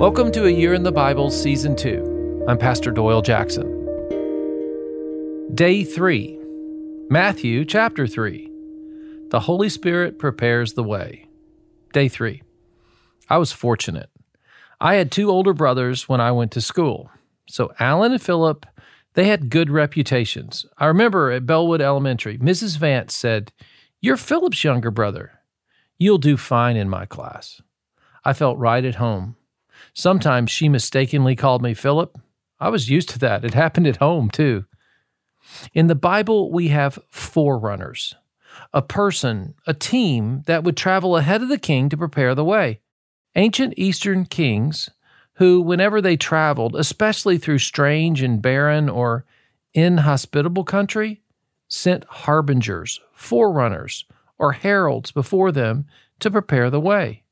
Welcome to A Year in the Bible, Season 2. I'm Pastor Doyle Jackson. Day 3, Matthew chapter 3. The Holy Spirit prepares the way. Day 3. I was fortunate. I had two older brothers when I went to school. So Alan and Philip, they had good reputations. I remember at Bellwood Elementary, Mrs. Vance said, You're Philip's younger brother. You'll do fine in my class. I felt right at home. Sometimes she mistakenly called me Philip. I was used to that. It happened at home, too. In the Bible, we have forerunners a person, a team that would travel ahead of the king to prepare the way. Ancient Eastern kings, who, whenever they traveled, especially through strange and barren or inhospitable country, sent harbingers, forerunners, or heralds before them to prepare the way.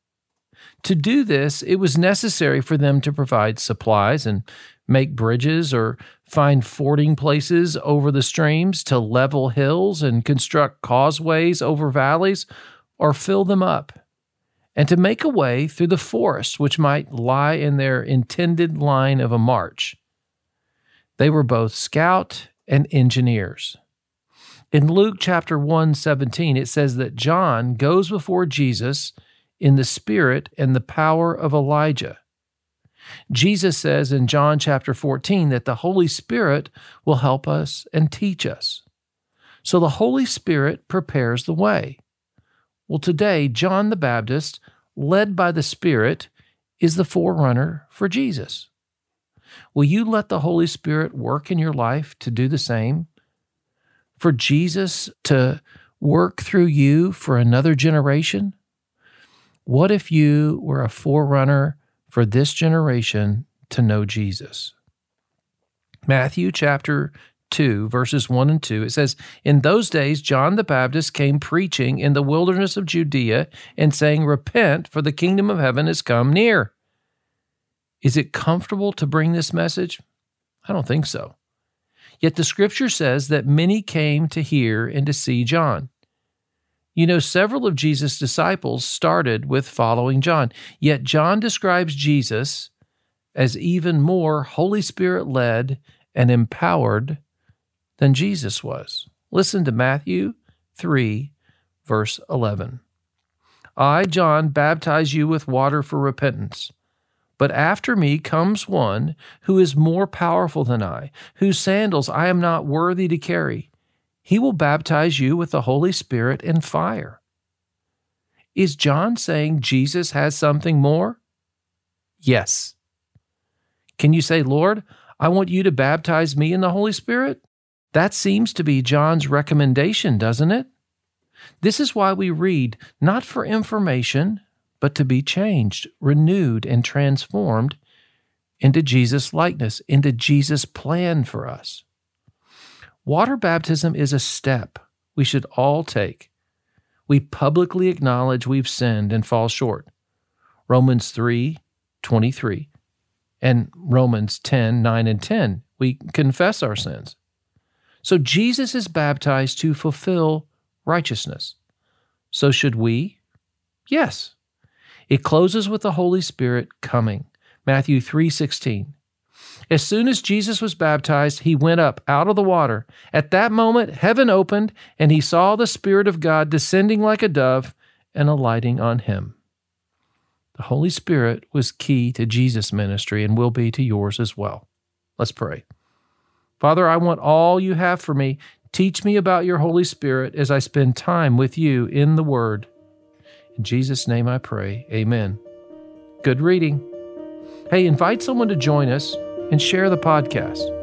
To do this, it was necessary for them to provide supplies and make bridges or find fording places over the streams to level hills and construct causeways over valleys or fill them up, and to make a way through the forest which might lie in their intended line of a march. They were both scout and engineers. In Luke chapter 1 17, it says that John goes before Jesus in the spirit and the power of Elijah. Jesus says in John chapter 14 that the Holy Spirit will help us and teach us. So the Holy Spirit prepares the way. Well, today, John the Baptist, led by the Spirit, is the forerunner for Jesus. Will you let the Holy Spirit work in your life to do the same? For Jesus to work through you for another generation? What if you were a forerunner for this generation to know Jesus? Matthew chapter 2, verses 1 and 2, it says, In those days, John the Baptist came preaching in the wilderness of Judea and saying, Repent, for the kingdom of heaven has come near. Is it comfortable to bring this message? I don't think so. Yet the scripture says that many came to hear and to see John. You know, several of Jesus' disciples started with following John, yet John describes Jesus as even more Holy Spirit led and empowered than Jesus was. Listen to Matthew 3, verse 11. I, John, baptize you with water for repentance. But after me comes one who is more powerful than I, whose sandals I am not worthy to carry. He will baptize you with the Holy Spirit and fire. Is John saying Jesus has something more? Yes. Can you say, Lord, I want you to baptize me in the Holy Spirit? That seems to be John's recommendation, doesn't it? This is why we read, not for information, but to be changed, renewed, and transformed into Jesus' likeness, into Jesus' plan for us. Water baptism is a step we should all take. We publicly acknowledge we've sinned and fall short. Romans 3 23 and Romans 10 9 and 10. We confess our sins. So Jesus is baptized to fulfill righteousness. So should we? Yes. It closes with the Holy Spirit coming. Matthew 3:16. As soon as Jesus was baptized, he went up out of the water. At that moment, heaven opened, and he saw the Spirit of God descending like a dove and alighting on him. The Holy Spirit was key to Jesus' ministry and will be to yours as well. Let's pray. Father, I want all you have for me. Teach me about your Holy Spirit as I spend time with you in the Word. In Jesus' name I pray. Amen. Good reading. Hey, invite someone to join us and share the podcast.